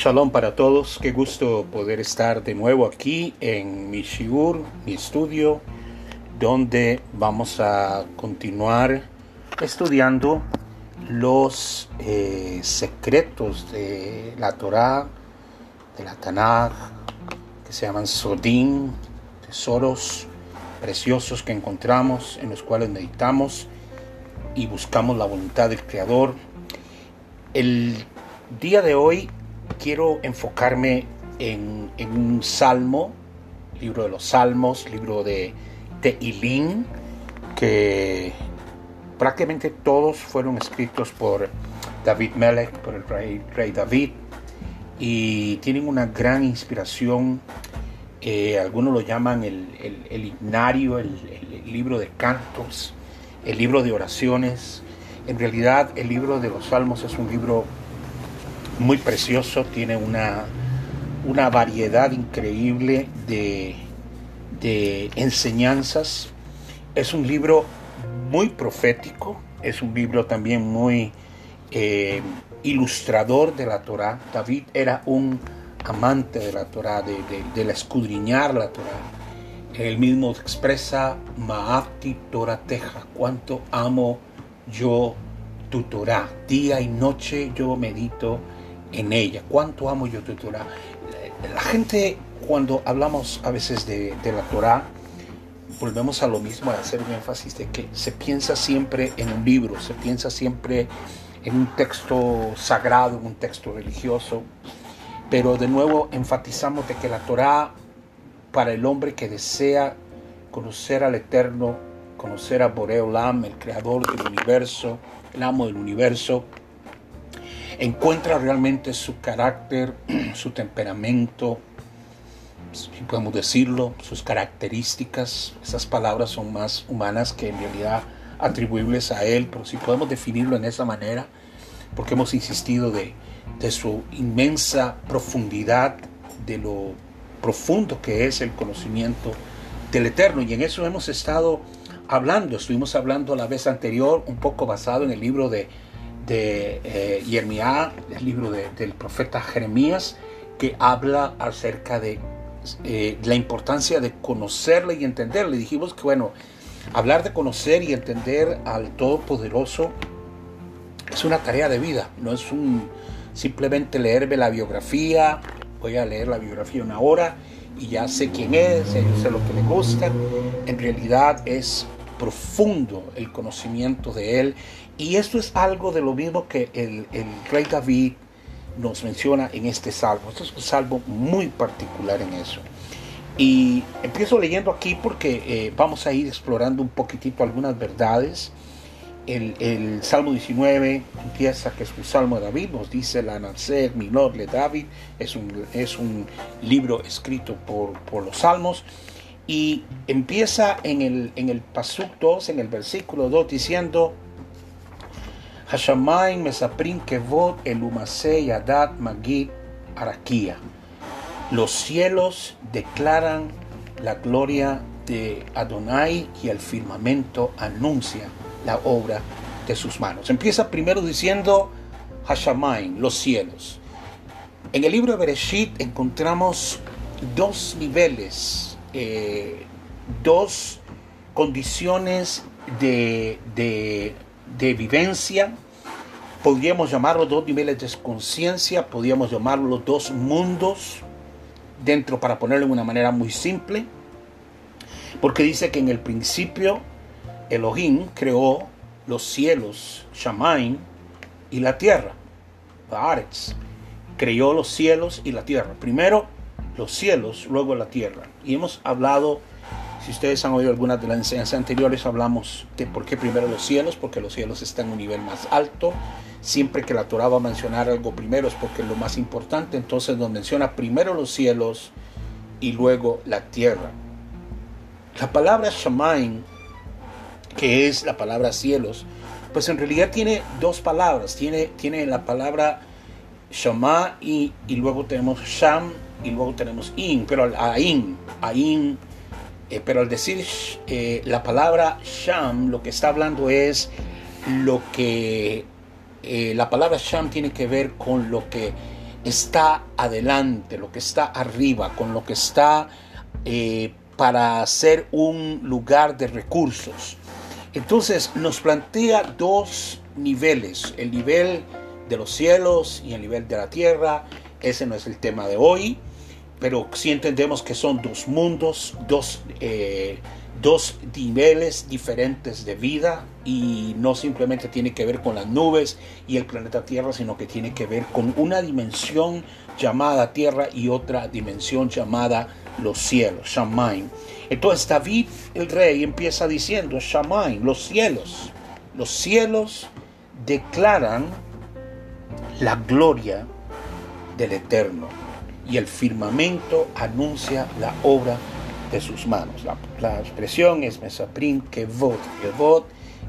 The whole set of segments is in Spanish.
Shalom para todos, qué gusto poder estar de nuevo aquí en mi shiur, mi estudio, donde vamos a continuar estudiando los eh, secretos de la Torah, de la Tanakh, que se llaman Sodín, tesoros preciosos que encontramos, en los cuales meditamos y buscamos la voluntad del Creador. El día de hoy quiero enfocarme en, un salmo, libro de los salmos, libro de Teilín, que prácticamente todos fueron escritos por David Melech, por el rey, David, y tienen una gran inspiración. Eh, algunos lo llaman el, el, el el libro de cantos, el libro de oraciones. En realidad el libro de los salmos es un libro muy precioso, tiene una, una variedad increíble de, de enseñanzas. Es un libro muy profético, es un libro también muy eh, ilustrador de la Torah. David era un amante de la Torah, de, de, la escudriñar la Torah. Él mismo expresa, Maapti Torah Teja, cuánto amo yo tu Torah. Día y noche yo medito en ella. Cuánto amo yo tu Torah. La gente, cuando hablamos a veces de, la Torah, volvemos a lo mismo, a hacer un énfasis de que se piensa siempre en un libro, se piensa siempre en un texto sagrado, en un texto religioso, pero de nuevo enfatizamos de que la Torah para el hombre que desea conocer al Eterno, conocer a Boreolam, el creador del universo, el amo del universo, encuentra realmente su carácter, su temperamento, si podemos decirlo, sus características. Esas palabras son más humanas que en realidad atribuibles a él, pero si podemos definirlo en esa manera, porque hemos insistido de, de su inmensa profundidad, de lo profundo que es el conocimiento del Eterno. Y en eso hemos estado hablando, estuvimos hablando la vez anterior, un poco basado en el libro de de eh, el libro del profeta Jeremías, que habla acerca de eh, la importancia de conocerle y entenderle. Dijimos que, bueno, hablar de conocer y entender al Todopoderoso es una tarea de vida, no es un simplemente leerme la biografía, voy a leer la biografía una hora y ya sé quién es, ya sé lo que le gusta. En realidad es profundo el conocimiento de él y esto es algo de lo mismo que el, rey David nos menciona en este salmo. Este es un salmo muy particular en eso. Y empiezo leyendo aquí porque eh, vamos a ir explorando un poquitito algunas verdades. El, Salmo 19 empieza que es un Salmo de David, nos dice la Nacer Minor de David, es un, es un libro escrito por, por los Salmos y empieza en el, en el Pasuk 2, en el versículo 2, diciendo, Hashamayim Mesaprin Kevod Elumase Yadat Magid Arakia. Los cielos declaran la gloria de Adonai y el firmamento anuncia la obra de sus manos. Empieza primero diciendo Hashamayim, los cielos. En el libro de Bereshit encontramos dos niveles, eh, dos condiciones de, de de vivencia, podríamos llamarlo dos niveles de conciencia, podríamos llamarlo dos mundos dentro para ponerlo de una manera muy simple, porque dice que en el principio Elohim creó los cielos, Shamaim, y la tierra, Baaretz, creó los cielos y la tierra. Primero los cielos, luego la tierra. Y hemos hablado si ustedes han oído algunas de las enseñanzas anteriores, hablamos de por qué primero los cielos, porque los cielos están en un nivel más alto. Siempre que la Torah va a mencionar algo primero es porque es lo más importante. Entonces nos menciona primero los cielos y luego la tierra. La palabra Shamaim, que es la palabra cielos, pues en realidad tiene dos palabras. Tiene, tiene la palabra Shama y, y luego tenemos Sham y luego tenemos In, pero Ain, Ain eh, pero al decir eh, la palabra Sham, lo que está hablando es lo que eh, la palabra Sham tiene que ver con lo que está adelante, lo que está arriba, con lo que está para ser un lugar de recursos. Entonces nos plantea dos niveles, el nivel de los cielos y el nivel de la tierra. Ese no es el tema de hoy, pero sí entendemos que son dos mundos, dos, eh, dos niveles diferentes de vida y no simplemente tiene que ver con las nubes y el planeta Tierra, sino que tiene que ver con una dimensión llamada Tierra y otra dimensión llamada los cielos, Shamaim. Entonces David el rey empieza diciendo, Shamaim, los cielos, los cielos declaran la gloria del Eterno y el firmamento anuncia la obra de sus manos. La, expresión es mesaprim kevod. Kevod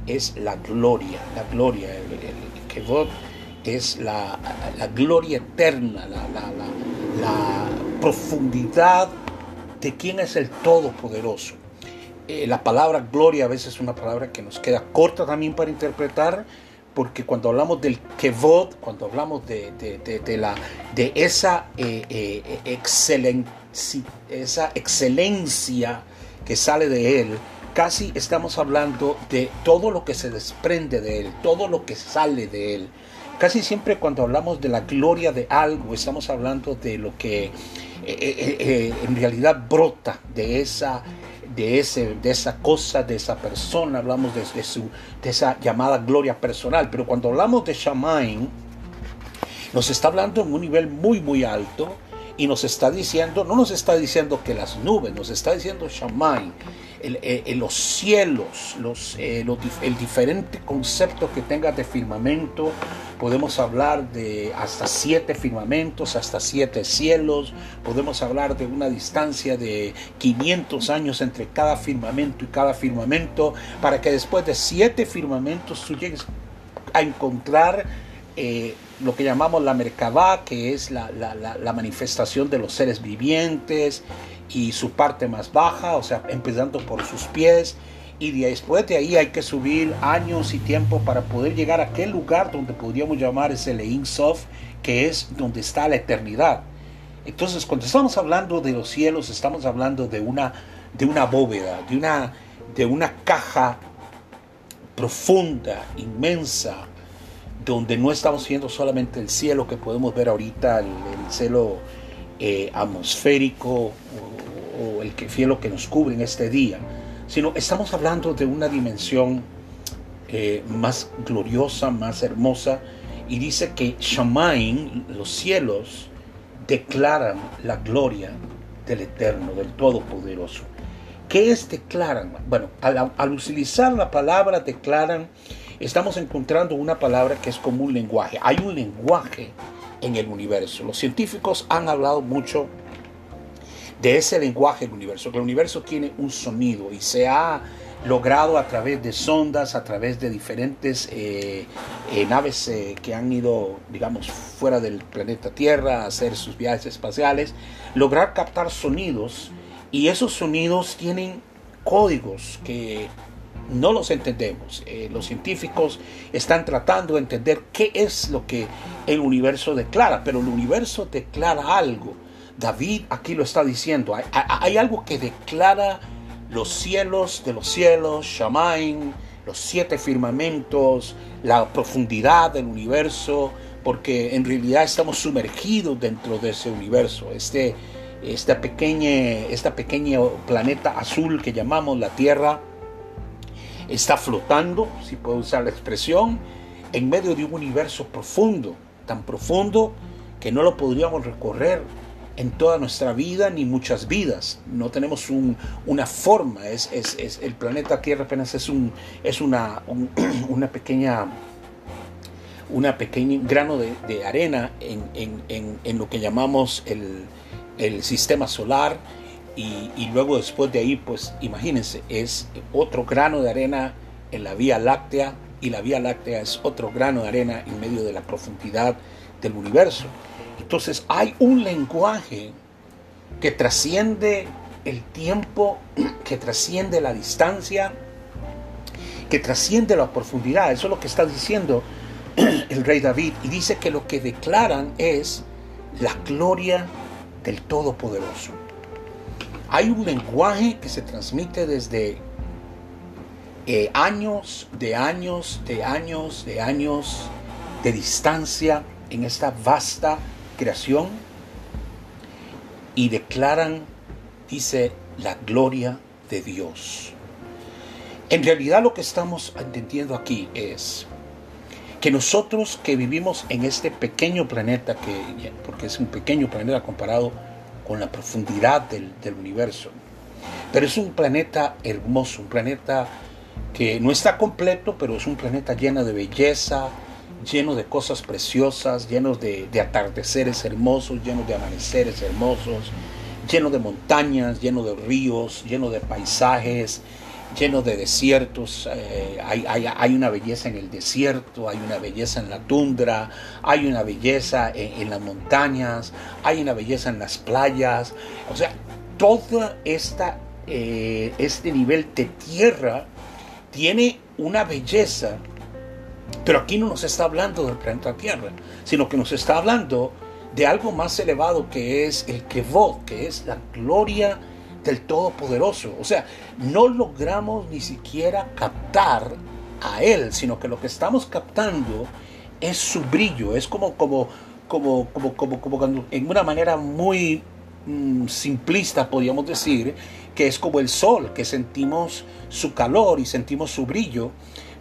es la gloria, la gloria. El, el kevod es la, gloria eterna, la, la, profundidad de quién es el Todopoderoso. Eh, la palabra gloria a veces es una palabra que nos queda corta también para interpretar, porque cuando hablamos del kevod, cuando hablamos de, la, de esa, eh, eh, esa excelencia que sale de él, casi estamos hablando de todo lo que se desprende de él, todo lo que sale de él. Casi siempre cuando hablamos de la gloria de algo, estamos hablando de lo que eh, eh, en realidad brota de esa de, ese, de esa cosa, de esa persona, hablamos de, su, de esa llamada gloria personal. Pero cuando hablamos de Shamain, nos está hablando en un nivel muy, muy alto y nos está diciendo, no nos está diciendo que las nubes, nos está diciendo Shamain, el, los cielos, los, eh, el diferente concepto que tenga de firmamento. Podemos hablar de hasta siete firmamentos, hasta siete cielos. Podemos hablar de una distancia de 500 años entre cada firmamento y cada firmamento, para que después de siete firmamentos tú llegues a encontrar eh, lo que llamamos la Merkabah, que es la, manifestación de los seres vivientes, y su parte más baja, o sea, empezando por sus pies. Y después de ahí hay que subir años y tiempo para poder llegar a aquel lugar donde podríamos llamar ese Lein Sof, que es donde está la eternidad. Entonces, cuando estamos hablando de los cielos, estamos hablando de una, de una bóveda, de una, de una caja profunda, inmensa, donde no estamos viendo solamente el cielo que podemos ver ahorita, el, cielo eh, atmosférico o el que cielo que nos cubre en este día, sino estamos hablando de una dimensión eh, más gloriosa, más hermosa, y dice que Shamain, los cielos, declaran la gloria del Eterno, del Todopoderoso. ¿Qué es declaran? Bueno, al, al, utilizar la palabra declaran, estamos encontrando una palabra que es como un lenguaje. Hay un lenguaje en el universo. Los científicos han hablado mucho de ese lenguaje del universo, que el universo tiene un sonido y se ha logrado a través de sondas, a través de diferentes eh, eh, naves eh, que han ido, digamos, fuera del planeta Tierra a hacer sus viajes espaciales, lograr captar sonidos y esos sonidos tienen códigos que no los entendemos. los científicos están tratando de entender qué es lo que el universo declara, pero el universo declara algo David aquí lo está diciendo. Hay, algo que declara los cielos de los cielos, Shamain, los siete firmamentos, la profundidad del universo, porque en realidad estamos sumergidos dentro de ese universo. Este, esta pequeña, esta pequeña planeta azul que llamamos la Tierra está flotando, si puedo usar la expresión, en medio de un universo profundo, tan profundo que no lo podríamos recorrer en toda nuestra vida ni muchas vidas. No tenemos una forma. Es, el planeta Tierra apenas es, un, es una, pequeña una pequeña grano de, arena en, lo que llamamos el, sistema solar y, luego después de ahí pues imagínense es otro grano de arena en la Vía Láctea y la Vía Láctea es otro grano de arena en medio de la profundidad del universo. Entonces hay un lenguaje que trasciende el tiempo, que trasciende la distancia, que trasciende la profundidad. Eso es lo que está diciendo el rey David. Y dice que lo que declaran es la gloria del Todopoderoso. Hay un lenguaje que se transmite desde eh, años, de años, de años, de años de distancia en esta vasta creación y declaran, dice, la gloria de Dios. En realidad lo que estamos entendiendo aquí es que nosotros que vivimos en este pequeño planeta, que, porque es un pequeño planeta comparado con la profundidad del, del universo, pero es un planeta hermoso, un planeta que no está completo, pero es un planeta lleno de belleza, lleno de cosas preciosas, lleno de, atardeceres hermosos, lleno de amaneceres hermosos, lleno de montañas, lleno de ríos, lleno de paisajes, lleno de desiertos. Eh, hay, una belleza en el desierto, hay una belleza en la tundra, hay una belleza en, las montañas, hay una belleza en las playas. O sea, todo esta, eh, este nivel de tierra tiene una belleza, pero aquí no nos está hablando del planeta Tierra, sino que nos está hablando de algo más elevado que es el Kevod, que es la gloria del Todopoderoso. O sea, no logramos ni siquiera captar a Él, sino que lo que estamos captando es su brillo, es como, como, como, como, como, como en una manera muy mm, simplista podríamos decir, que es como el sol, que sentimos su calor y sentimos su brillo,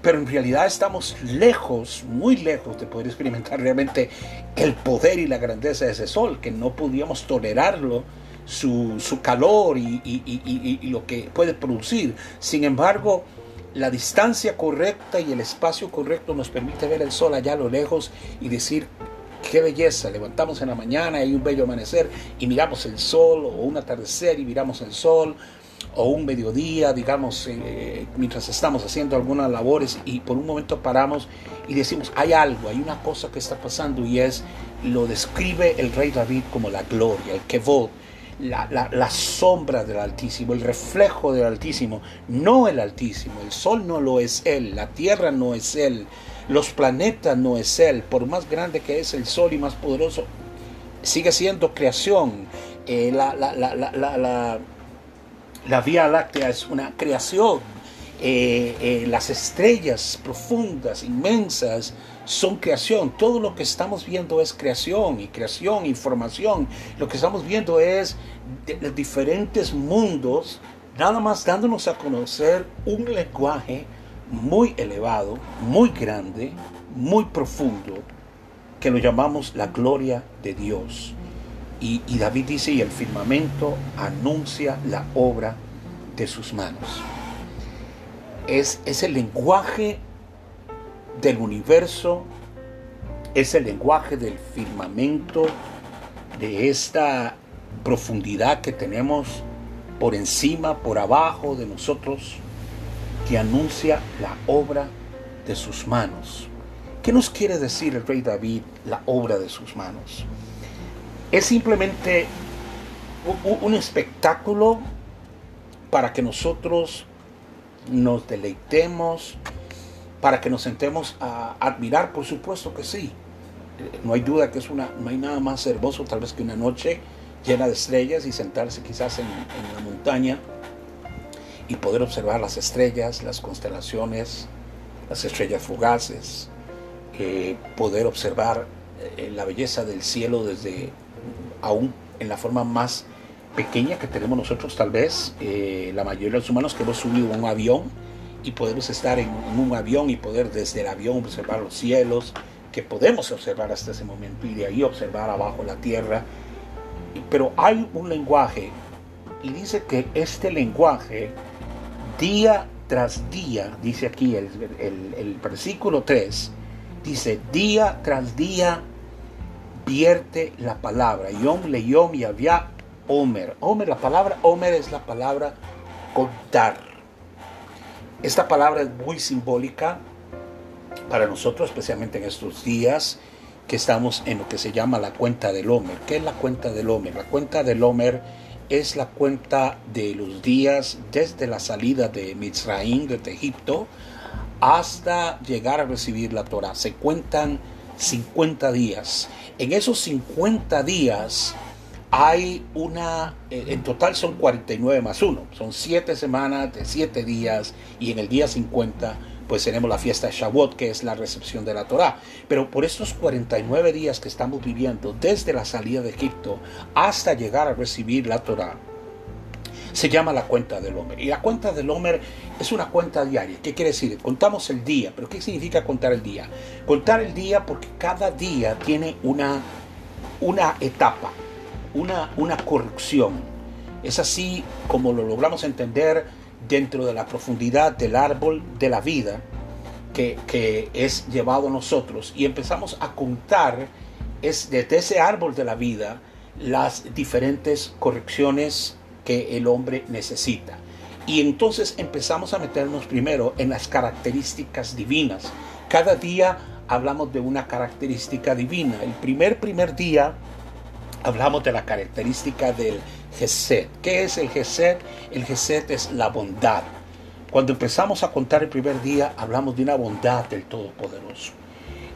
pero en realidad estamos lejos, muy lejos de poder experimentar realmente el poder y la grandeza de ese sol, que no podíamos tolerarlo, su, calor y, y, lo que puede producir. Sin embargo, la distancia correcta y el espacio correcto nos permite ver el sol allá a lo lejos y decir, qué belleza, levantamos en la mañana, hay un bello amanecer y miramos el sol, o un atardecer y miramos el sol, o un mediodía, digamos, eh, mientras estamos haciendo algunas labores y por un momento paramos y decimos, hay algo, hay una cosa que está pasando y es, lo describe el rey David como la gloria, el kevod, la, sombra del Altísimo, el reflejo del Altísimo, no el Altísimo, el sol no lo es Él, la tierra no es Él, los planetas no es Él, por más grande que es el sol y más poderoso, sigue siendo creación. Eh, la, la Vía Láctea es una creación. Eh, eh, las estrellas profundas, inmensas, son creación. Todo lo que estamos viendo es creación y creación, información. Lo que estamos viendo es diferentes mundos, nada más dándonos a conocer un lenguaje muy elevado, muy grande, muy profundo, que lo llamamos la gloria de Dios. Y, David dice, y el firmamento anuncia la obra de sus manos. Es, es el lenguaje del universo, es el lenguaje del firmamento, de esta profundidad que tenemos por encima, por abajo de nosotros, que anuncia la obra de sus manos. ¿Qué nos quiere decir el rey David, la obra de sus manos? Es simplemente un espectáculo para que nosotros nos deleitemos, para que nos sentemos a admirar, por supuesto que sí. No hay duda que es una, no hay nada más hermoso tal vez que una noche llena de estrellas y sentarse quizás en, en la montaña y poder observar las estrellas, las constelaciones, las estrellas fugaces, eh, poder observar eh, la belleza del cielo desde aún en la forma más pequeña que tenemos nosotros tal vez, eh, la mayoría de los humanos que hemos subido a un avión y podemos estar en, un avión y poder desde el avión observar los cielos, que podemos observar hasta ese momento y de ahí observar abajo la tierra. Pero hay un lenguaje y dice que este lenguaje día tras día, dice aquí el, el, versículo 3, dice, día tras día vierte la palabra. Yom le yom y había Omer. Omer, la palabra Omer es la palabra contar. Esta palabra es muy simbólica para nosotros, especialmente en estos días que estamos en lo que se llama la cuenta del Omer. ¿Qué es la cuenta del Omer? La cuenta del Omer es la cuenta de los días desde la salida de Mitzraim, de Egipto, hasta llegar a recibir la Torah. Se cuentan 50 días. En esos 50 días hay una, eh, en total son 49 más 1, son 7 semanas de 7 días y en el día 50 pues tenemos la fiesta de Shavuot, que es la recepción de la Torá. Pero por estos 49 días que estamos viviendo, desde la salida de Egipto hasta llegar a recibir la Torá, se llama la cuenta del Homer. Y la cuenta del Homer es una cuenta diaria. ¿Qué quiere decir? Contamos el día. ¿Pero qué significa contar el día? Contar el día porque cada día tiene una, una etapa, una, una corrección. Es así como lo logramos entender dentro de la profundidad del árbol de la vida que, es llevado a nosotros y empezamos a contar es desde ese árbol de la vida las diferentes correcciones que el hombre necesita. Y entonces empezamos a meternos primero en las características divinas. Cada día hablamos de una característica divina. El primer primer día hablamos de la característica del Gesed. ¿Qué es el Gesed? El Gesed es la bondad. Cuando empezamos a contar el primer día, hablamos de una bondad del Todopoderoso.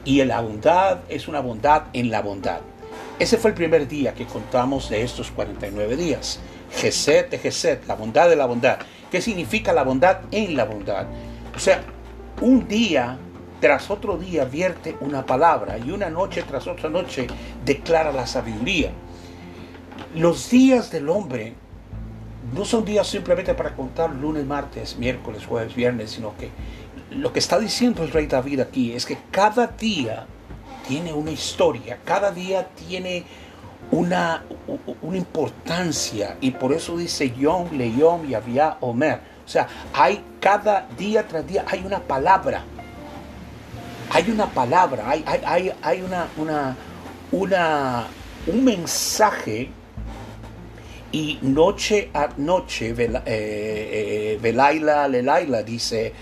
Y la bondad es una bondad en la bondad. Ese fue el primer día que contamos de estos 49 días. Gesed de Gesed, la bondad de la bondad. ¿Qué significa la bondad en la bondad? O sea, un día tras otro día vierte una palabra y una noche tras otra noche declara la sabiduría. Los días del hombre no son días simplemente para contar lunes, martes, miércoles, jueves, viernes, sino que lo que está diciendo el rey David aquí es que cada día tiene una historia, cada día tiene una, una importancia y por eso dice Yom, León y Avia Omer. O sea, hay cada día tras día hay una palabra hay una palabra, hay, hay, hay una, una, una, un mensaje y noche a noche, eh, eh, Velaila Lelaila dice,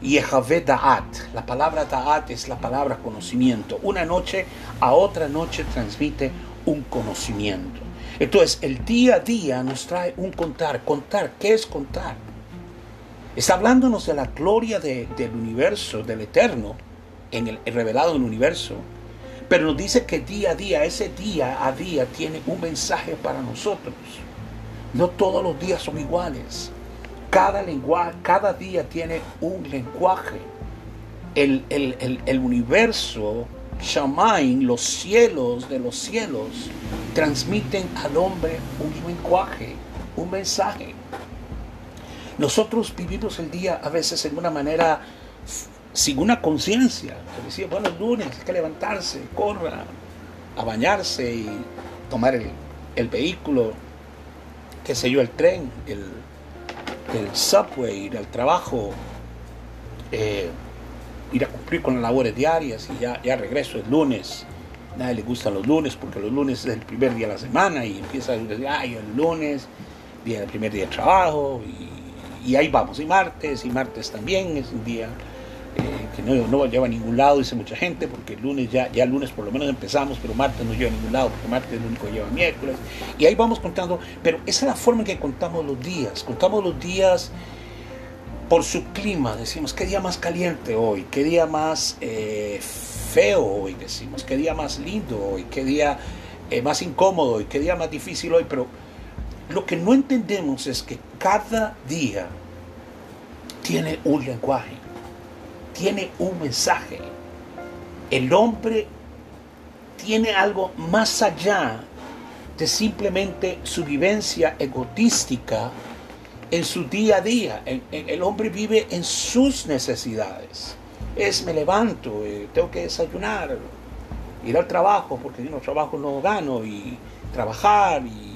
Yehavé Da'at. La palabra Da'at es la palabra conocimiento. Una noche a otra noche transmite un conocimiento. Entonces, el día a día nos trae un contar. Contar, ¿qué es contar? Está hablándonos de la gloria del universo, del eterno, en el, revelado en el universo. Pero nos dice que día a día, ese día a día tiene un mensaje para nosotros. No todos los días son iguales. Cada lenguaje, cada día tiene un lenguaje. El, el, el universo, Shamain, los cielos de los cielos, transmiten al hombre un lenguaje, un mensaje. Nosotros vivimos el día a veces en una manera sin una conciencia. decía, bueno, el lunes hay que levantarse, corra, a bañarse y tomar el, vehículo, qué sé yo, el tren, el, el subway, ir al trabajo, eh, ir a cumplir con las labores diarias y ya, ya regreso el lunes. Nadie le gustan los lunes porque los lunes es el primer día de la semana y empieza a decir, ay, el lunes, día del primer día de trabajo y, ahí vamos. Y martes, y martes también es un día que no, no lleva a ningún lado, dice mucha gente, porque el lunes ya, ya el lunes por lo menos empezamos, pero martes no lleva a ningún lado, porque martes es el único que lleva miércoles. Y ahí vamos contando, pero esa es la forma en que contamos los días. Contamos los días por su clima, decimos, ¿qué día más caliente hoy? ¿Qué día más eh, feo hoy? Decimos, ¿qué día más lindo hoy? ¿Qué día eh, más incómodo hoy? ¿Qué día más difícil hoy? Pero lo que no entendemos es que cada día tiene un lenguaje tiene un mensaje. El hombre tiene algo más allá de simplemente su vivencia egotística en su día a día. El, hombre vive en sus necesidades. Es me levanto, eh, tengo que desayunar, ir al trabajo, porque si no trabajo no gano, y trabajar y,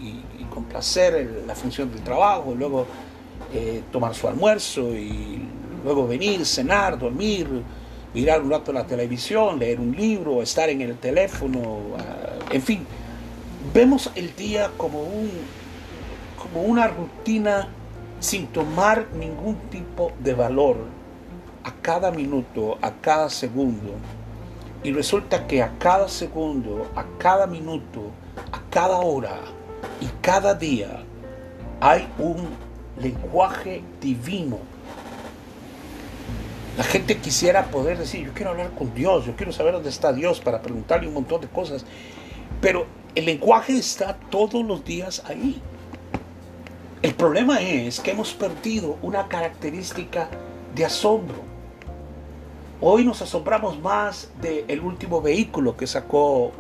complacer la función del trabajo, y luego eh, tomar su almuerzo y luego venir, cenar, dormir, mirar un rato la televisión, leer un libro, estar en el teléfono, ah, en fin. Vemos el día como, un, como una rutina sin tomar ningún tipo de valor a cada minuto, a cada segundo. Y resulta que a cada segundo, a cada minuto, a cada hora y cada día hay un lenguaje divino La gente quisiera poder decir, yo quiero hablar con Dios, yo quiero saber dónde está Dios para preguntarle un montón de cosas. Pero el lenguaje está todos los días ahí. El problema es que hemos perdido una característica de asombro. Hoy nos asombramos más del último vehículo que sacó,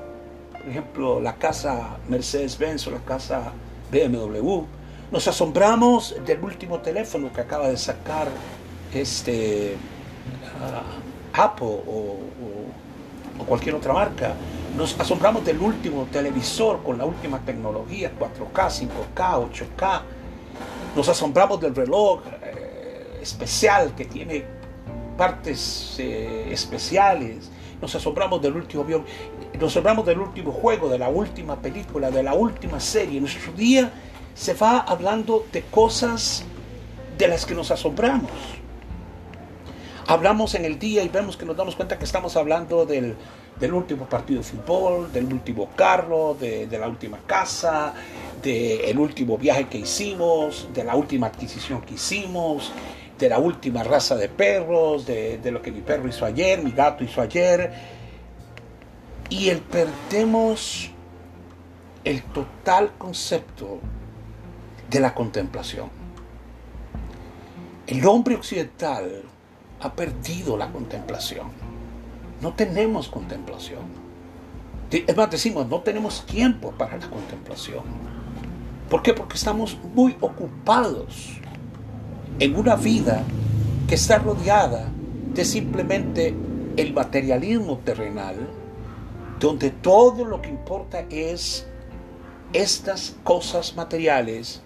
por ejemplo, la casa Mercedes-Benz o la casa BMW. Nos asombramos del último teléfono que acaba de sacar este uh, Apple o, cualquier otra marca. Nos asombramos del último televisor con la última tecnología, 4K, 5K, 8K nos asombramos del reloj eh, especial que tiene partes eh, especiales. Nos asombramos del último avión. Nos asombramos del último juego, de la última película, de la última serie. Nuestro día se va hablando de cosas de las que nos asombramos. Hablamos en el día y vemos que nos damos cuenta que estamos hablando del, último partido de fútbol, del último carro, de, de la última casa, del último viaje que hicimos, de la última adquisición que hicimos, de la última raza de perros, de, lo que mi perro hizo ayer, mi gato hizo ayer. Y el perdemos el total concepto de la contemplación. El hombre occidental ha perdido la contemplación. No tenemos contemplación. Es más, decimos, no tenemos tiempo para la contemplación. ¿Por qué? Porque estamos muy ocupados en una vida que está rodeada de simplemente el materialismo terrenal, donde todo lo que importa es estas cosas materiales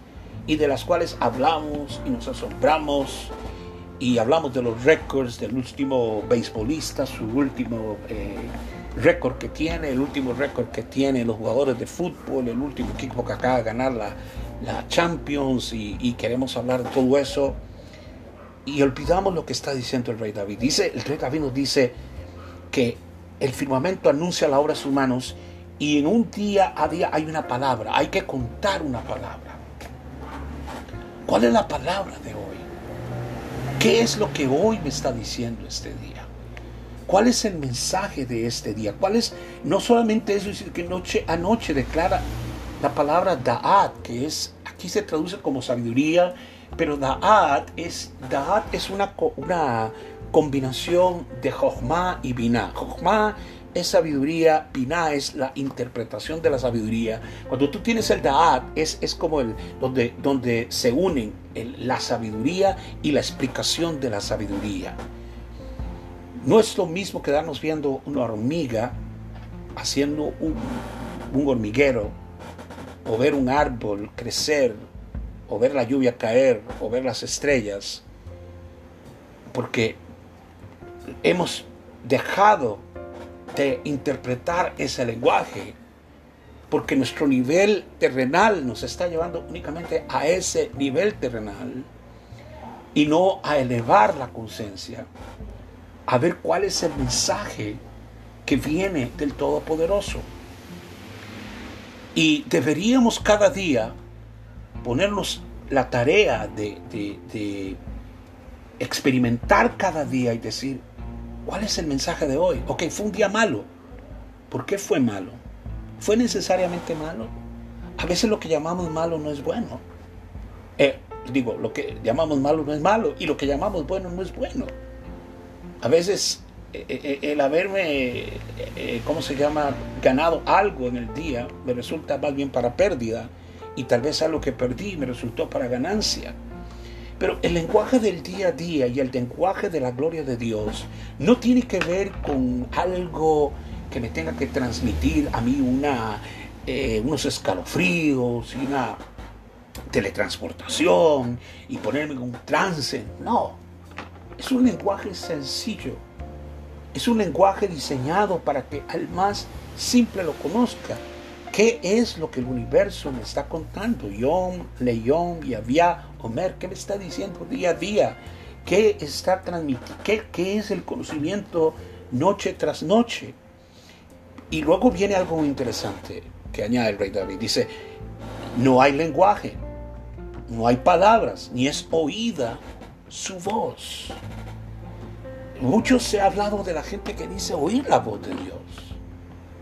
y de las cuales hablamos y nos asombramos y hablamos de los récords del último beisbolista, su último eh, récord que tiene, el último récord que tienen los jugadores de fútbol, el último equipo que acaba de ganar la, la Champions y, queremos hablar de todo eso. Y olvidamos lo que está diciendo el rey David. Dice, el rey David nos dice que el firmamento anuncia la obra de sus manos y en un día a día hay una palabra, hay que contar una palabra. ¿Cuál es la palabra de hoy? ¿Qué es lo que hoy me está diciendo este día? ¿Cuál es el mensaje de este día? ¿Cuál es, no solamente eso, sino que noche a declara la palabra Da'at, que es, aquí se traduce como sabiduría, pero Da'at es, Da'at es una, una combinación de Jochma y Binah. Jochma es sabiduría, Binah es la interpretación de la sabiduría. Cuando tú tienes el Da'at, es, es como el, donde, donde se unen la sabiduría y la explicación de la sabiduría. No es lo mismo quedarnos viendo una hormiga haciendo un, hormiguero, o ver un árbol crecer, o ver la lluvia caer, o ver las estrellas, porque hemos dejado de interpretar ese lenguaje, porque nuestro nivel terrenal nos está llevando únicamente a ese nivel terrenal y no a elevar la conciencia a ver cuál es el mensaje que viene del Todopoderoso. Y deberíamos cada día ponernos la tarea de, experimentar cada día y decir, ¿cuál es el mensaje de hoy? Ok, fue un día malo. ¿Por qué fue malo? ¿Fue necesariamente malo? A veces lo que llamamos malo no es bueno. Eh, digo, lo que llamamos malo no es malo y lo que llamamos bueno no es bueno a veces eh, eh, eh, el haberme, ¿cómo se llama?, ganado algo en el día me resulta más bien para pérdida y tal vez algo que perdí me resultó para ganancia. Pero el lenguaje del día a día y el lenguaje de la gloria de Dios no tiene que ver con algo que me tenga que transmitir a mí una, unos escalofríos y una teletransportación y ponerme en un trance. No, es un lenguaje sencillo. Es un lenguaje diseñado para que al más simple lo conozca. ¿Qué es lo que el universo me está contando? Yom, Leyom, Yavia, Omer, ¿qué me está diciendo día a día? ¿Qué está transmitiendo? ¿Qué, ¿Qué es el conocimiento noche tras noche? Y luego viene algo interesante que añade el rey David. Dice, no hay lenguaje, no hay palabras, ni es oída su voz. mucho se ha hablado de la gente que dice oír la voz de Dios.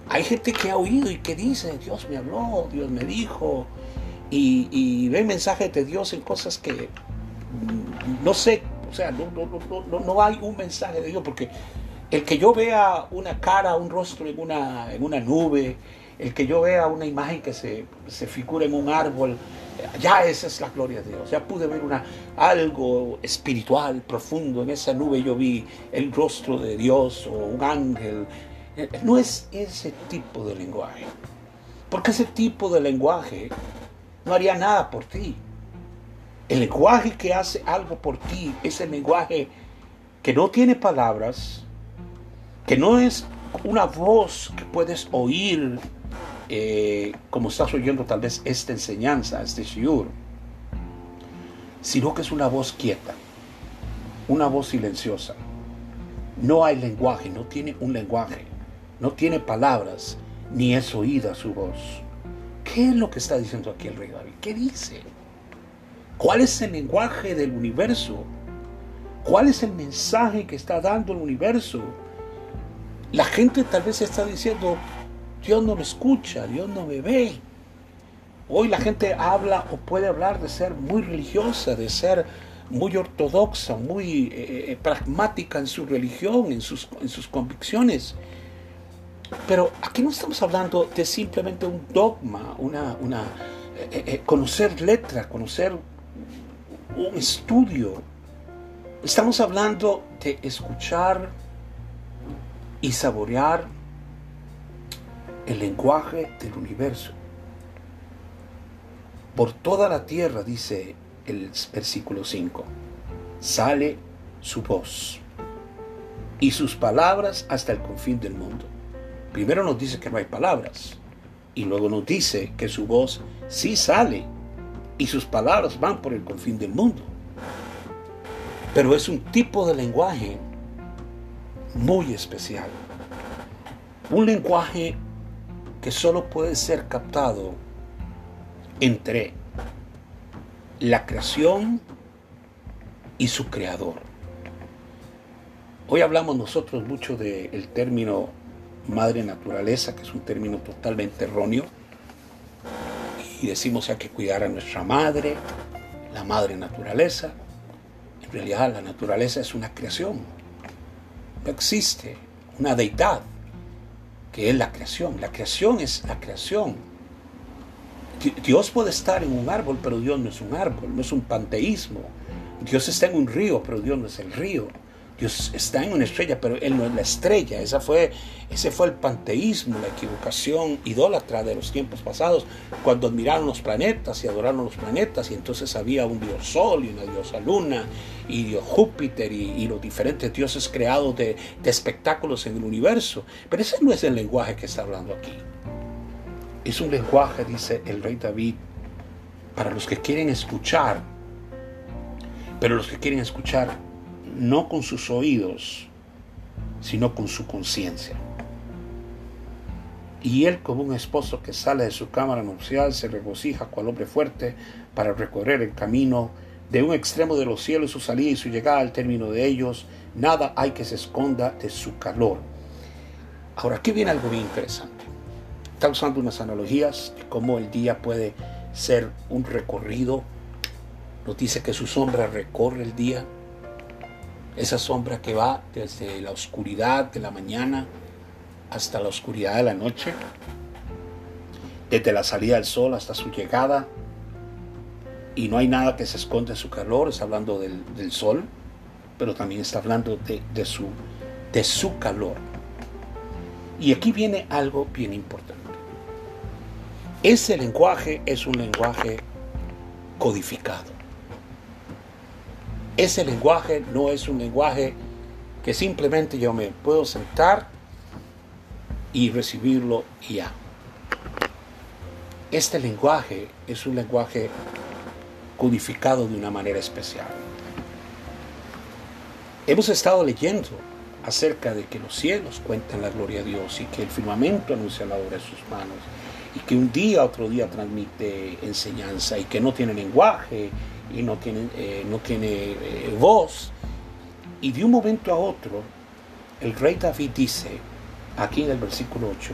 Hay gente que ha oído y que dice, Dios me habló, Dios me dijo, y, ve mensajes de Dios en cosas que no sé, o sea, no, no, no, hay un mensaje de Dios, porque el que yo vea una cara, un rostro en una, en una nube, el que yo vea una imagen que se, se figura en un árbol, ya esa es la gloria de Dios. Ya pude ver una, algo espiritual, profundo. En esa nube yo vi el rostro de Dios o un ángel. No es ese tipo de lenguaje. Porque ese tipo de lenguaje no haría nada por ti. El lenguaje que hace algo por ti es el lenguaje que no tiene palabras, que no es una voz que puedes oír eh, como estás oyendo tal vez esta enseñanza, este shiur, sino que es una voz quieta, una voz silenciosa. No hay lenguaje, no tiene un lenguaje, no tiene palabras, ni es oída su voz. ¿Qué es lo que está diciendo aquí el rey David? ¿Qué dice? ¿Cuál es el lenguaje del universo? ¿Cuál es el mensaje que está dando el universo? La gente tal vez está diciendo, Dios no me escucha, Dios no me ve. Hoy la gente habla o puede hablar de ser muy religiosa, de ser muy ortodoxa, muy eh, eh, pragmática en su religión, en sus, en sus convicciones. Pero aquí no estamos hablando de simplemente un dogma, una, una eh, conocer letra, conocer un estudio. Estamos hablando de escuchar y saborear el lenguaje del universo. Por toda la tierra, dice el versículo 5, sale su voz y sus palabras hasta el confín del mundo. Primero nos dice que no hay palabras y luego nos dice que su voz sí sale y sus palabras van por el confín del mundo. Pero es un tipo de lenguaje muy especial. Un lenguaje que solo puede ser captado entre la creación y su creador. Hoy hablamos nosotros mucho del término madre naturaleza, que es un término totalmente erróneo, y decimos hay que cuidar a nuestra madre, la madre naturaleza. En realidad la naturaleza es una creación, no existe una deidad que es la creación. La creación es la creación. Dios puede estar en un árbol, pero Dios no es un árbol, no es un panteísmo. Dios está en un río, pero Dios no es el río. Dios está en una estrella, pero Él no es la estrella. Esa fue, ese fue el panteísmo, la equivocación idólatra de los tiempos pasados, cuando admiraron los planetas y adoraron los planetas, y entonces había un dios Sol y una diosa Luna, y Dios Júpiter, y, los diferentes dioses creados de, de espectáculos en el universo. Pero ese no es el lenguaje que está hablando aquí. Es un lenguaje, dice el rey David, para los que quieren escuchar, pero los que quieren escuchar no con sus oídos, sino con su conciencia. Y él, como un esposo que sale de su cámara nupcial, se regocija cual hombre fuerte para recorrer el camino de un extremo de los cielos, su salida y su llegada al término de ellos. Nada hay que se esconda de su calor. Ahora, aquí viene algo bien interesante. Está usando unas analogías de cómo el día puede ser un recorrido. Nos dice que su sombra recorre el día esa sombra que va desde la oscuridad de la mañana hasta la oscuridad de la noche, desde la salida del sol hasta su llegada, y no hay nada que se esconde en su calor, está hablando del, sol, pero también está hablando de, su, de su calor. Y aquí viene algo bien importante. Ese lenguaje es un lenguaje codificado. Ese lenguaje no es un lenguaje que simplemente yo me puedo sentar y recibirlo y ya. Este lenguaje es un lenguaje codificado de una manera especial. Hemos estado leyendo acerca de que los cielos cuentan la gloria de Dios y que el firmamento anuncia la obra de sus manos y que un día, otro día transmite enseñanza y que no tiene lenguaje y no tiene, eh, no tiene eh, voz. Y de un momento a otro, el rey David dice, aquí en el versículo 8,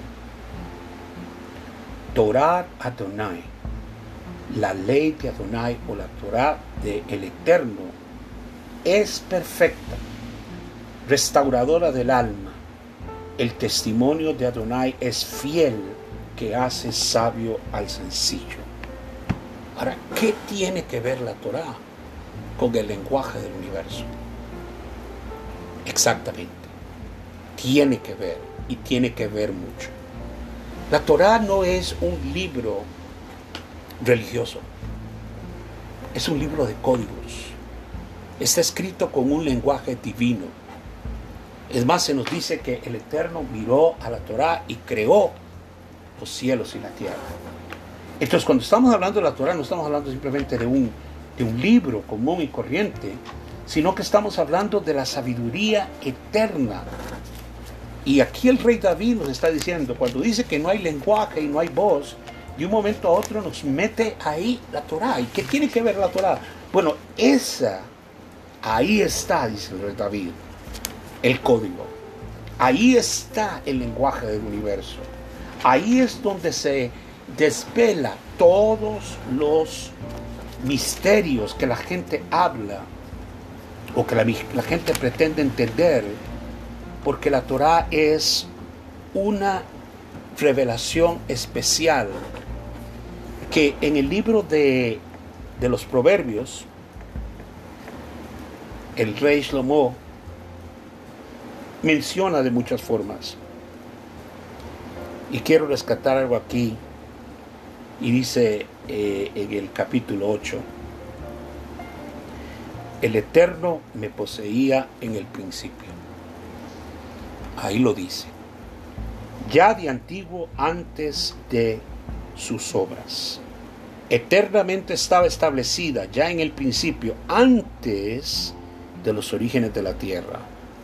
Torah Adonai, la ley de Adonai o la Torah del el Eterno, es perfecta, restauradora del alma. El testimonio de Adonai es fiel, que hace sabio al sencillo. Ahora, ¿qué tiene que ver la Torah con el lenguaje del universo? Exactamente. Tiene que ver y tiene que ver mucho. La Torah no es un libro religioso. Es un libro de códigos. Está escrito con un lenguaje divino. Es más, se nos dice que el Eterno miró a la Torah y creó los cielos y la tierra. Entonces, cuando estamos hablando de la Torah, no estamos hablando simplemente de un, de un libro común y corriente, sino que estamos hablando de la sabiduría eterna. Y aquí el rey David nos está diciendo, cuando dice que no hay lenguaje y no hay voz, de un momento a otro nos mete ahí la Torah. ¿Y qué tiene que ver la Torah? Bueno, esa, ahí está, dice el rey David, el código. Ahí está el lenguaje del universo. Ahí es donde se desvela todos los misterios que la gente habla o que la, gente pretende entender, porque la Torah es una revelación especial que en el libro de, de los proverbios, el rey Shlomo menciona de muchas formas. Y quiero rescatar algo aquí. Y dice eh, en el capítulo 8, el Eterno me poseía en el principio. Ahí lo dice. Ya de antiguo antes de sus obras. Eternamente estaba establecida ya en el principio, antes de los orígenes de la tierra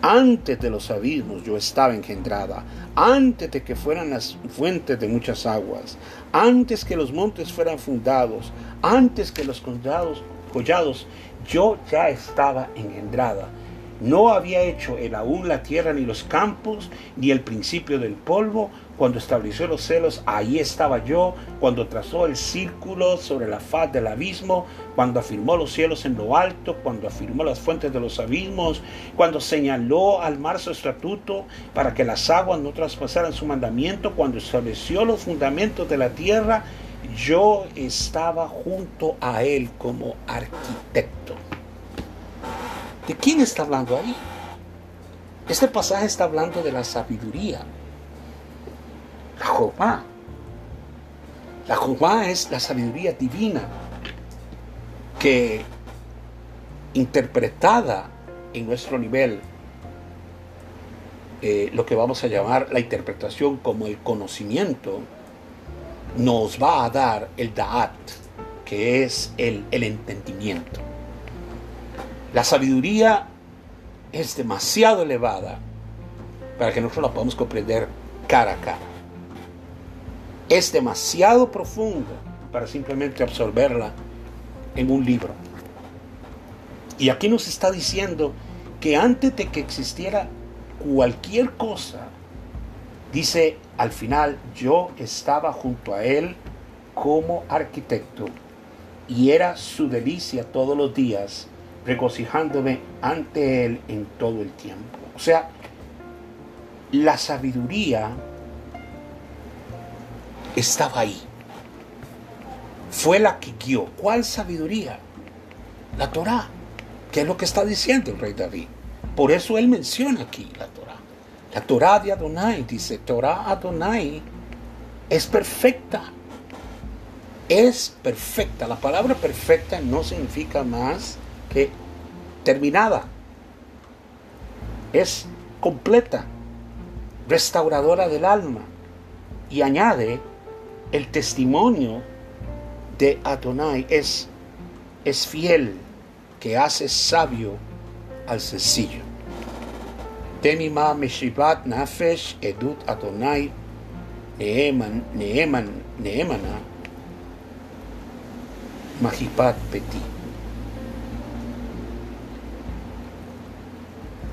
antes de los abismos yo estaba engendrada, antes de que fueran las fuentes de muchas aguas, antes que los montes fueran fundados, antes que los collados, collados yo ya estaba engendrada. No había hecho el aún la tierra ni los campos, ni el principio del polvo, cuando estableció los celos, ahí estaba yo, cuando trazó el círculo sobre la faz del abismo, cuando afirmó los cielos en lo alto, cuando afirmó las fuentes de los abismos, cuando señaló al mar su estatuto para que las aguas no traspasaran su mandamiento, cuando estableció los fundamentos de la tierra, yo estaba junto a él como arquitecto. ¿De quién está hablando ahí? Este pasaje está hablando de la sabiduría la Jobá. La Jobá es la sabiduría divina que interpretada en nuestro nivel, eh, lo que vamos a llamar la interpretación como el conocimiento, nos va a dar el Da'at, que es el entendimiento. La sabiduría es demasiado elevada para que nosotros la podamos comprender cara a cara es demasiado profunda para simplemente absorberla en un libro. Y aquí nos está diciendo que antes de que existiera cualquier cosa, dice al final, yo estaba junto a él como arquitecto y era su delicia todos los días, regocijándome ante él en todo el tiempo. O sea, la sabiduría estaba ahí. Fue la que guió. ¿Cuál sabiduría? La Torah. ¿Qué es lo que está diciendo el rey David? Por eso él menciona aquí la Torah. La Torah de Adonai, dice, Torah Adonai es perfecta. Es perfecta. La palabra perfecta no significa más que terminada. Es completa, restauradora del alma. Y añade el testimonio de Adonai es, es fiel, que hace sabio al sencillo. Tenima Meshivat Nafesh Edut Adonai Neeman, Neeman, Neemana Mahipat Peti.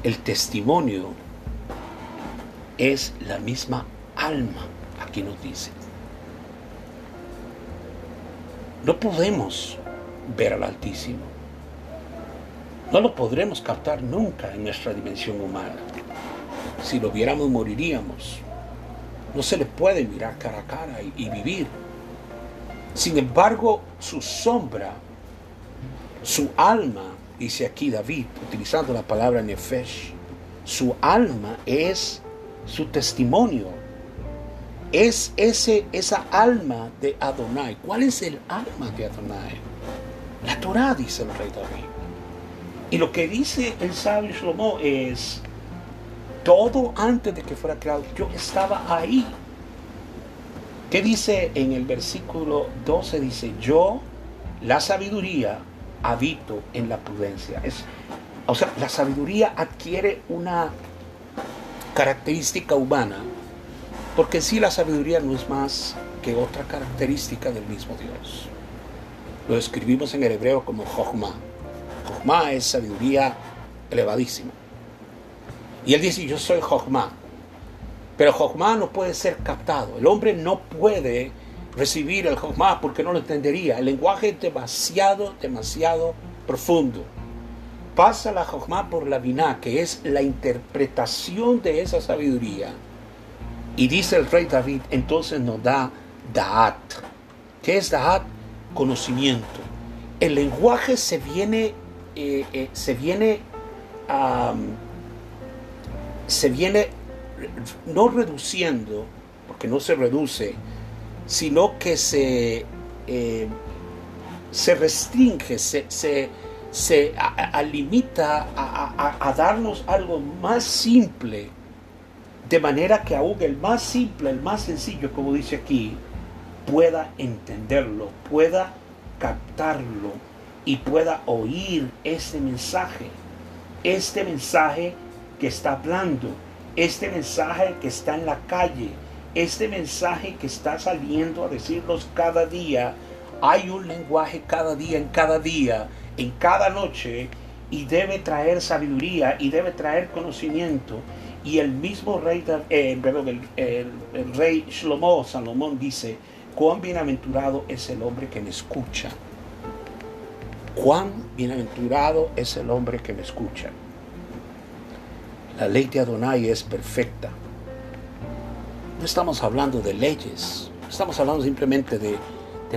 El testimonio es la misma alma, aquí nos dice. No podemos ver al Altísimo. No lo podremos captar nunca en nuestra dimensión humana. Si lo viéramos moriríamos. No se le puede mirar cara a cara y, vivir. Sin embargo, su sombra, su alma, dice aquí David, utilizando la palabra nefesh, su alma es su testimonio. Es ese, esa alma de Adonai. ¿Cuál es el alma de Adonai? La Torah, dice el rey David. Y lo que dice el sabio Shlomo es, todo antes de que fuera creado, yo estaba ahí. ¿Qué dice en el versículo 12? Dice, yo, la sabiduría, habito en la prudencia. Es, o sea, la sabiduría adquiere una característica humana, porque si la sabiduría no es más que otra característica del mismo Dios. Lo escribimos en el hebreo como Jochma. Jochma es sabiduría elevadísima. Y él dice, yo soy Jochma. Pero Jochma no puede ser captado. El hombre no puede recibir el Jochma porque no lo entendería. El lenguaje es demasiado, demasiado profundo. Pasa la Jochma por la Binah, que es la interpretación de esa sabiduría. Y dice el rey David, entonces nos da Da'at. ¿Qué es Da'at? Conocimiento. El lenguaje se viene, eh, eh, se viene se viene no reduciendo, porque no se reduce, sino que se, eh, se restringe, se, se, se limita a, darnos algo más simple, de manera que aún el más simple, el más sencillo, como dice aquí, pueda entenderlo, pueda captarlo y pueda oír ese mensaje. Este mensaje que está hablando, este mensaje que está en la calle, este mensaje que está saliendo a decirnos cada día, hay un lenguaje cada día, en cada día, en cada noche, y debe traer sabiduría y debe traer conocimiento. Y el mismo rey, eh, el, el, rey Shlomo, Salomón dice, cuán bienaventurado es el hombre que me escucha. Cuán bienaventurado es el hombre que me escucha. La ley de Adonai es perfecta. No estamos hablando de leyes, estamos hablando simplemente de,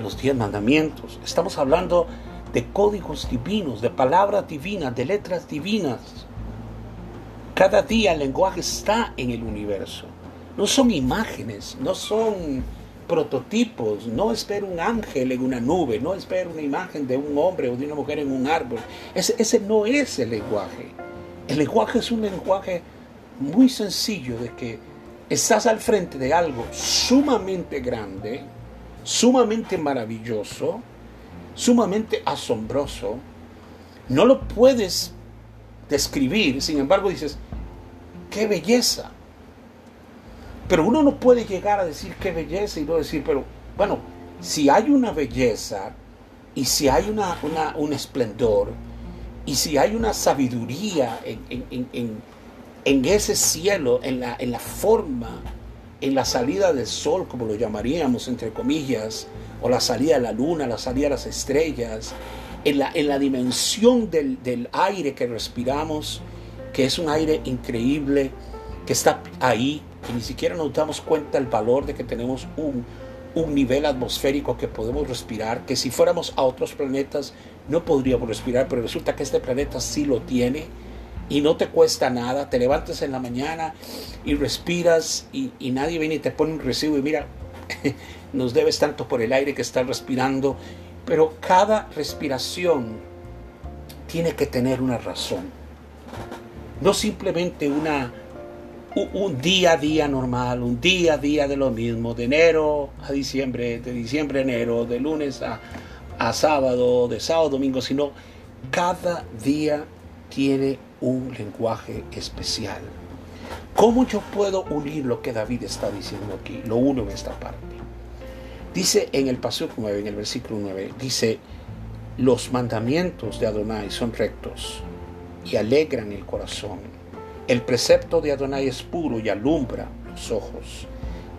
los diez mandamientos, estamos hablando de códigos divinos, de palabras divinas, de letras divinas. Cada día el lenguaje está en el universo. No son imágenes, no son prototipos. No espero un ángel en una nube, no espero una imagen de un hombre o de una mujer en un árbol. Ese, ese no es el lenguaje. El lenguaje es un lenguaje muy sencillo de que estás al frente de algo sumamente grande, sumamente maravilloso, sumamente asombroso. No lo puedes describir, sin embargo dices, qué belleza. Pero uno no puede llegar a decir qué belleza y no decir, pero bueno, si hay una belleza y si hay una, un esplendor, y si hay una sabiduría en, ese cielo, en la, en la forma, en la salida del sol, como lo llamaríamos, entre comillas, o la salida de la luna, la salida de las estrellas, en la, en la dimensión del, del aire que respiramos, que es un aire increíble, que está ahí, que ni siquiera nos damos cuenta del valor de que tenemos un, un nivel atmosférico que podemos respirar, que si fuéramos a otros planetas no podríamos respirar, pero resulta que este planeta sí lo tiene y no te cuesta nada, te levantas en la mañana y respiras y, nadie viene y te pone un recibo y mira, nos debes tanto por el aire que estás respirando, pero cada respiración tiene que tener una razón, no simplemente una un día a día normal, un día a día de lo mismo, de enero a diciembre, de diciembre a enero, de lunes a, a sábado, de sábado a domingo, sino cada día tiene un lenguaje especial. ¿Cómo yo puedo unir lo que David está diciendo aquí? Lo uno en esta parte. Dice en el paso 9, en el versículo 9, dice, los mandamientos de Adonai son rectos y alegran el corazón El precepto de Adonai es puro y alumbra los ojos.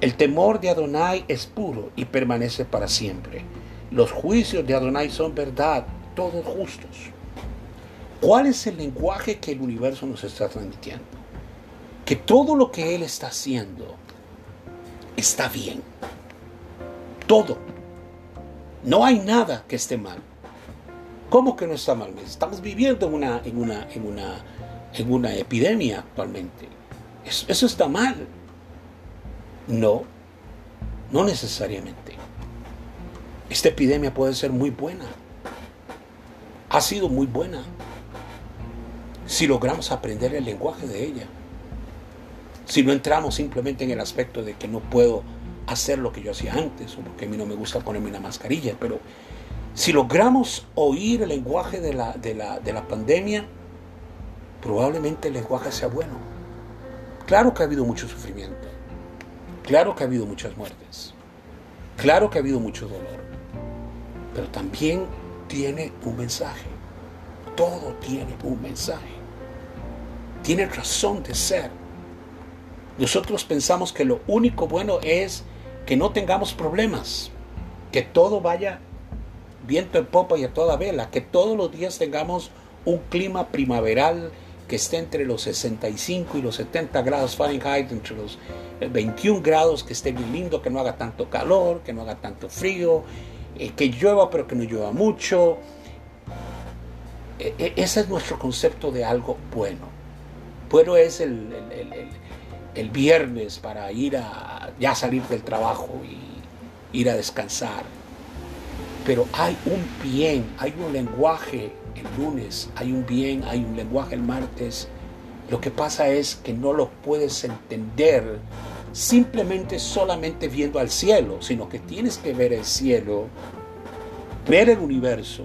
El temor de Adonai es puro y permanece para siempre. Los juicios de Adonai son verdad, todos justos. ¿Cuál es el lenguaje que el universo nos está transmitiendo? Que todo lo que Él está haciendo está bien. Todo. No hay nada que esté mal. ¿Cómo que no está mal? Estamos viviendo en una, en una, en una, en una epidemia actualmente. Eso está mal. No, no necesariamente. Esta epidemia puede ser muy buena. Ha sido muy buena. Si logramos aprender el lenguaje de ella. Si no entramos simplemente en el aspecto de que no puedo hacer lo que yo hacía antes, o porque a mí no me gusta ponerme una mascarilla, pero si logramos oír el lenguaje de la, de la, pandemia, probablemente el lenguaje sea bueno. Claro que ha habido mucho sufrimiento, claro que ha habido muchas muertes, claro que ha habido mucho dolor, pero también tiene un mensaje. Todo tiene un mensaje. Tiene razón de ser. Nosotros pensamos que lo único bueno es que no tengamos problemas, que todo vaya viento en popa y a toda vela, que todos los días tengamos un clima primaveral que esté entre los 65 y los 70 grados Fahrenheit, entre los 21 grados, que esté bien lindo, que no haga tanto calor, que no haga tanto frío, eh, que llueva pero que no llueva mucho. E, e, ese es nuestro concepto de algo bueno. Bueno es el, el viernes para ir a ya salir del trabajo y ir a descansar. Pero hay un bien, hay un lenguaje el lunes, hay un bien, hay un lenguaje el martes. Lo que pasa es que no lo puedes entender simplemente solamente viendo al cielo, sino que tienes que ver el cielo, ver el universo,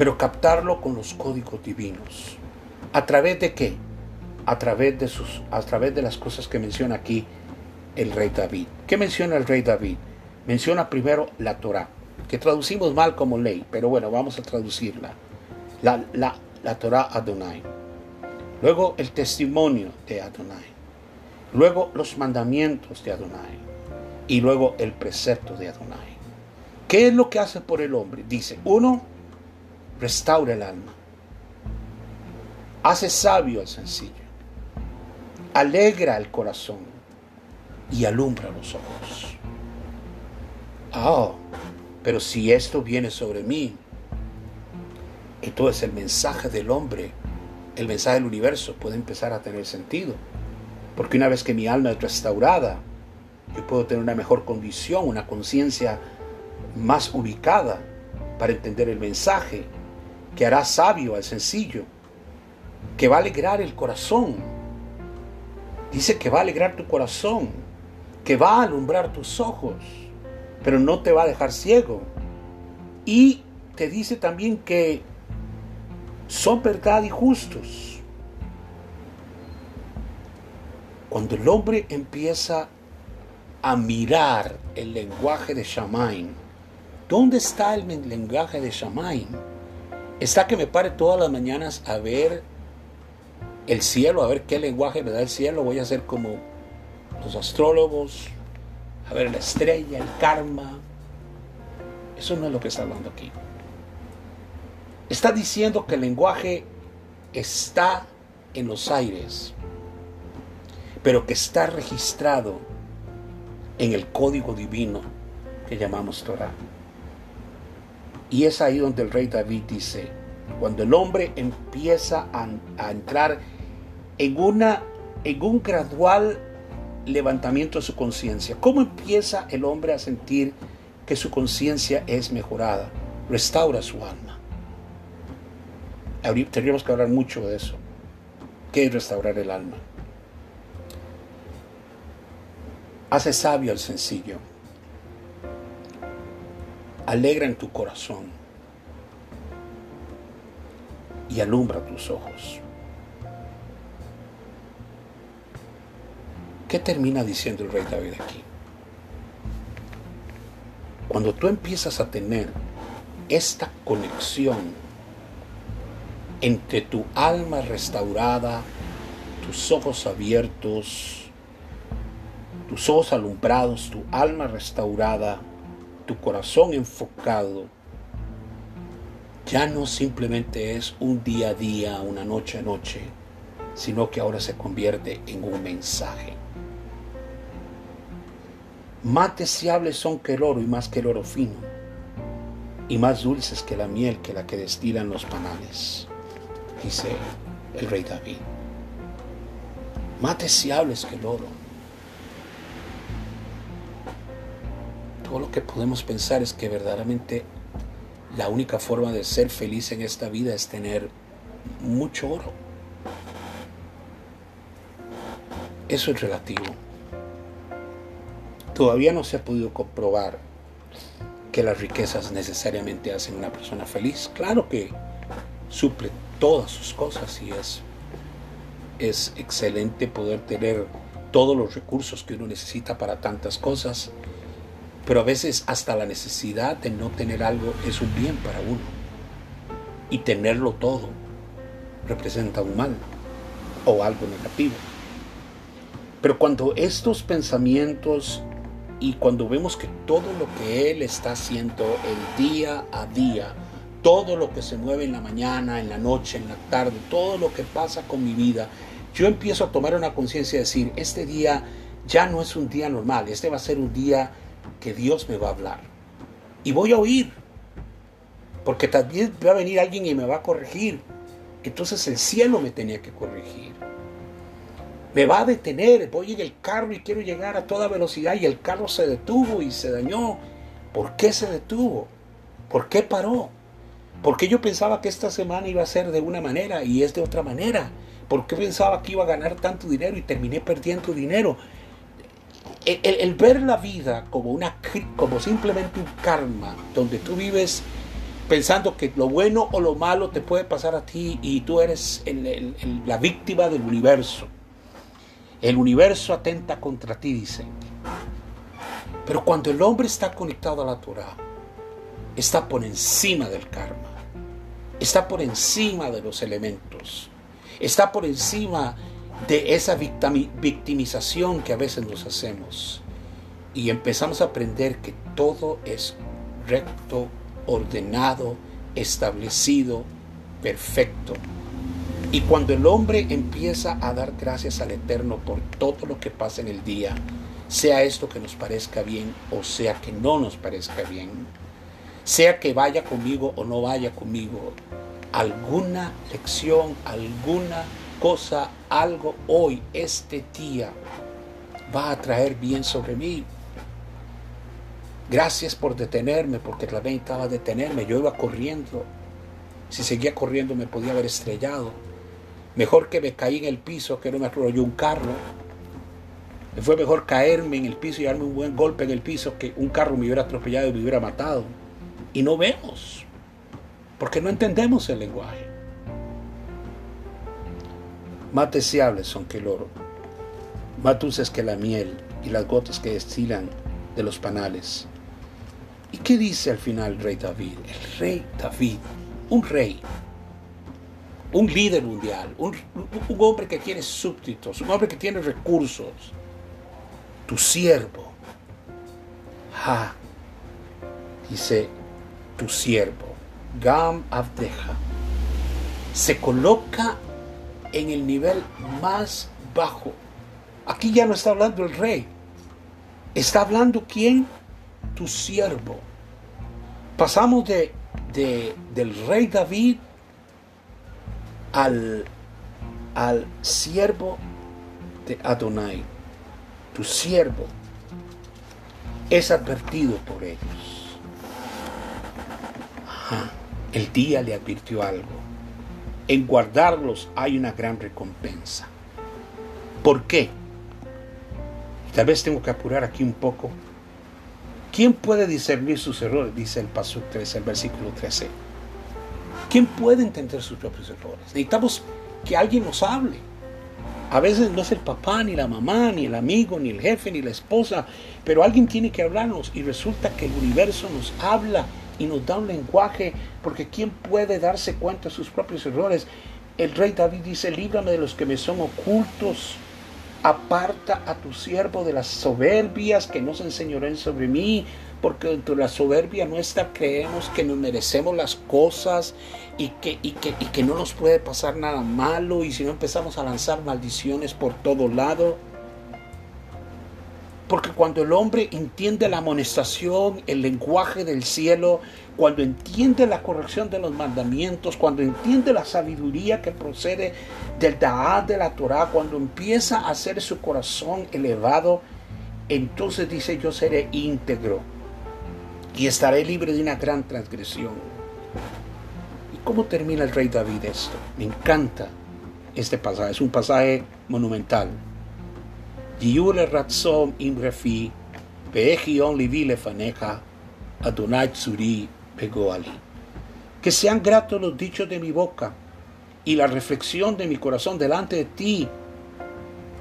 pero captarlo con los códigos divinos. ¿A través de qué? a través de, sus, a través de las cosas que menciona aquí el rey David. ¿Qué menciona el rey David? Menciona primero la Torah, que traducimos mal como ley, pero bueno, vamos a traducirla. La, la, la Torah Adonai. Luego el testimonio de Adonai. Luego los mandamientos de Adonai. Y luego el precepto de Adonai. ¿Qué es lo que hace por el hombre? Dice, uno, restaura el alma. Hace sabio al sencillo alegra el corazón y alumbra los ojos. Ah, pero si esto viene sobre mí, entonces el mensaje del hombre, el mensaje del universo puede empezar a tener sentido. Porque una vez que mi alma es restaurada, yo puedo tener una mejor condición, una conciencia más ubicada para entender el mensaje que hará sabio al sencillo, que va a alegrar el corazón Dice que va a alegrar tu corazón, que va a alumbrar tus ojos, pero no te va a dejar ciego. Y te dice también que son verdad y justos. Cuando el hombre empieza a mirar el lenguaje de Shamaim, ¿dónde está el lenguaje de Shamaim? Está que me pare todas las mañanas a ver el cielo, a ver qué lenguaje me da el cielo, voy a hacer como los astrólogos, a ver la estrella, el karma. Eso no es lo que está hablando aquí. Está diciendo que el lenguaje está en los aires, pero que está registrado en el código divino que llamamos Torah. Y es ahí donde el rey David dice, cuando el hombre empieza a, entrar en, una, en un gradual levantamiento de su conciencia. ¿Cómo empieza el hombre a sentir que su conciencia es mejorada? Restaura su alma. Tendríamos que hablar mucho de eso. ¿Qué es restaurar el alma? Hace sabio al sencillo. Alegra en tu corazón y alumbra tus ojos. ¿Qué termina diciendo el rey David aquí? Cuando tú empiezas a tener esta conexión entre tu alma restaurada tus ojos abiertos, tus ojos alumbrados, tu alma restaurada, tu corazón enfocado, ya no simplemente es un día a día, una noche a noche, sino que ahora se convierte en un mensaje. Más deseables son que el oro y más que el oro fino, y más dulces que la miel que la que destilan los panales, dice el rey David. Más deseables que el oro. Todo lo que podemos pensar es que verdaderamente la única forma de ser feliz en esta vida es tener mucho oro. Eso es relativo. Todavía no se ha podido comprobar que las riquezas necesariamente hacen una persona feliz. Claro que suple todas sus cosas y es, es excelente poder tener todos los recursos que uno necesita para tantas cosas pero a veces hasta la necesidad de no tener algo es un bien para uno. Y tenerlo todo representa un mal o algo negativo. Pero cuando estos pensamientos y cuando vemos que todo lo que Él está haciendo el día a día, todo lo que se mueve en la mañana, en la noche, en la tarde, todo lo que pasa con mi vida, yo empiezo a tomar una conciencia de decir, este día ya no es un día normal, este va a ser un día que Dios me va a hablar. Y voy a oír. Porque también va a venir alguien y me va a corregir. Entonces el cielo me tenía que corregir. Me va a detener. Voy en el carro y quiero llegar a toda velocidad y el carro se detuvo y se dañó. ¿Por qué se detuvo? ¿Por qué paró? Porque yo pensaba que esta semana iba a ser de una manera y es de otra manera? ¿Por qué pensaba que iba a ganar tanto dinero y terminé perdiendo dinero? El, ver la vida como, una, como simplemente un karma, donde tú vives pensando que lo bueno o lo malo te puede pasar a ti y tú eres la víctima del universo. El universo atenta contra ti, dicen. Pero cuando el hombre está conectado a la Torah, está por encima del karma, está por encima de los elementos, está por encima de esa victimización que a veces nos hacemos y empezamos a aprender que todo es recto, ordenado, establecido, perfecto. Y cuando el hombre empieza a dar gracias al Eterno por todo lo que pasa en el día, sea esto que nos parezca bien o sea que no nos parezca bien, sea que vaya conmigo o no vaya conmigo, alguna lección, alguna cosa, algo hoy, este día, va a traer bien sobre mí. Gracias por detenerme, porque también estaba a detenerme. Yo iba corriendo. Si seguía corriendo me podía haber estrellado. Mejor que me caí en el piso que no me arrolló un carro. Fue mejor caerme en el piso y darme un buen golpe en el piso que un carro me hubiera atropellado y me hubiera matado. Y no vemos, porque no entendemos el lenguaje más deseables son que el oro, más dulces que la miel y las gotas que destilan de los panales. ¿Y qué dice al final el rey David? El rey David, un rey, un líder mundial, un, hombre que tiene súbditos, un hombre que tiene recursos, tu siervo. Ha, dice tu siervo, Gam Abdeja, se coloca en el nivel más bajo. Aquí ya no está hablando el rey. Está hablando quién? Tu siervo. Pasamos de, del rey David al, al siervo de Adonai. Tu siervo es advertido por ellos. El día le advirtió algo en guardarlos hay una gran recompensa. ¿Por qué? Tal vez tengo que apurar aquí un poco. ¿Quién puede discernir sus errores? Dice el paso 13, el versículo 13. ¿Quién puede entender sus propios errores? Necesitamos que alguien nos hable. A veces no es el papá, ni la mamá, ni el amigo, ni el jefe, ni la esposa, pero alguien tiene que hablarnos y resulta que el universo nos habla y nos da un lenguaje, porque ¿quién puede darse cuenta de sus propios errores? el rey David dice, líbrame de los que me son ocultos, aparta a tu siervo de las soberbias que no se enseñoren sobre mí, porque dentro de la soberbia nuestra creemos que nos merecemos las cosas y que, y que, y que no nos puede pasar nada malo y si no empezamos a lanzar maldiciones por todo lado. Porque cuando el hombre entiende la amonestación, el lenguaje del cielo, cuando entiende la corrección de los mandamientos, cuando entiende la sabiduría que procede del Da'at de la Torah, cuando empieza a hacer su corazón elevado, entonces dice yo seré íntegro y estaré libre de una gran transgresión. ¿Y cómo termina el rey David esto? Me encanta este pasaje, es un pasaje monumental. Ratzom imrefi, Adonai tsuri que sean gratos los dichos de mi boca y la reflexión de mi corazón delante de ti,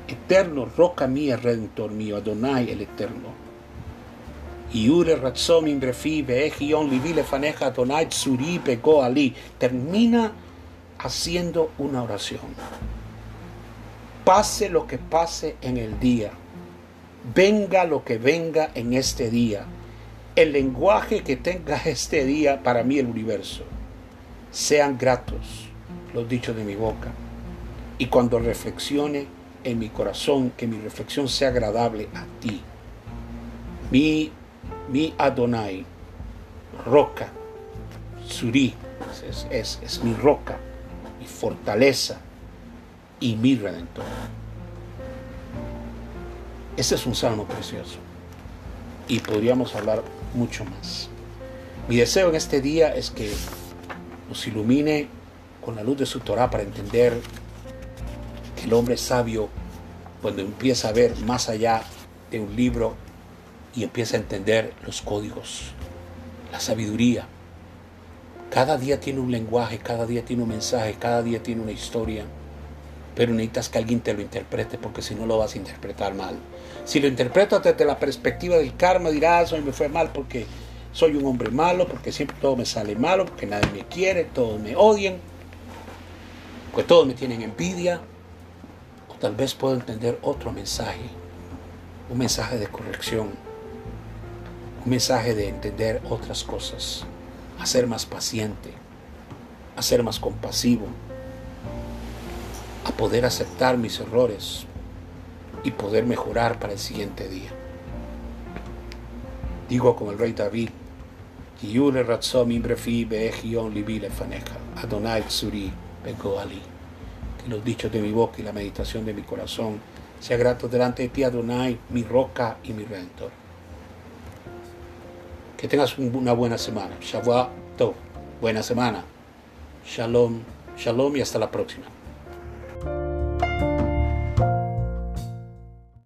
eterno, roca mía, redentor mío, Adonai el eterno. Y ure ratzom imbrefi beegion livile faneja Adonai tsuri pego ali. Termina haciendo una oración. Pase lo que pase en el día. Venga lo que venga en este día el lenguaje que tenga este día para mí el universo. Sean gratos los dichos de mi boca. Y cuando reflexione en mi corazón, que mi reflexión sea agradable a ti. Mi, mi Adonai, roca, Suri, es, es mi roca, mi fortaleza y mi redentor. Ese es un salmo precioso. Y podríamos hablar mucho más. Mi deseo en este día es que nos ilumine con la luz de su Torah para entender que el hombre sabio, cuando empieza a ver más allá de un libro y empieza a entender los códigos, la sabiduría, cada día tiene un lenguaje, cada día tiene un mensaje, cada día tiene una historia, pero necesitas que alguien te lo interprete porque si no lo vas a interpretar mal. Si lo interpreto desde la perspectiva del karma, dirás, hoy me fue mal porque soy un hombre malo, porque siempre todo me sale malo, porque nadie me quiere, todos me odian, porque todos me tienen envidia. O tal vez puedo entender otro mensaje, un mensaje de corrección, un mensaje de entender otras cosas, a ser más paciente, a ser más compasivo, a poder aceptar mis errores, y poder mejorar para el siguiente día. Digo como el rey David, Adonai. Que los dichos de mi boca y la meditación de mi corazón sea grato delante de ti, Adonai, mi roca y mi redentor. Que tengas una buena semana. Shavuot. Buena semana. Shalom, shalom y hasta la próxima.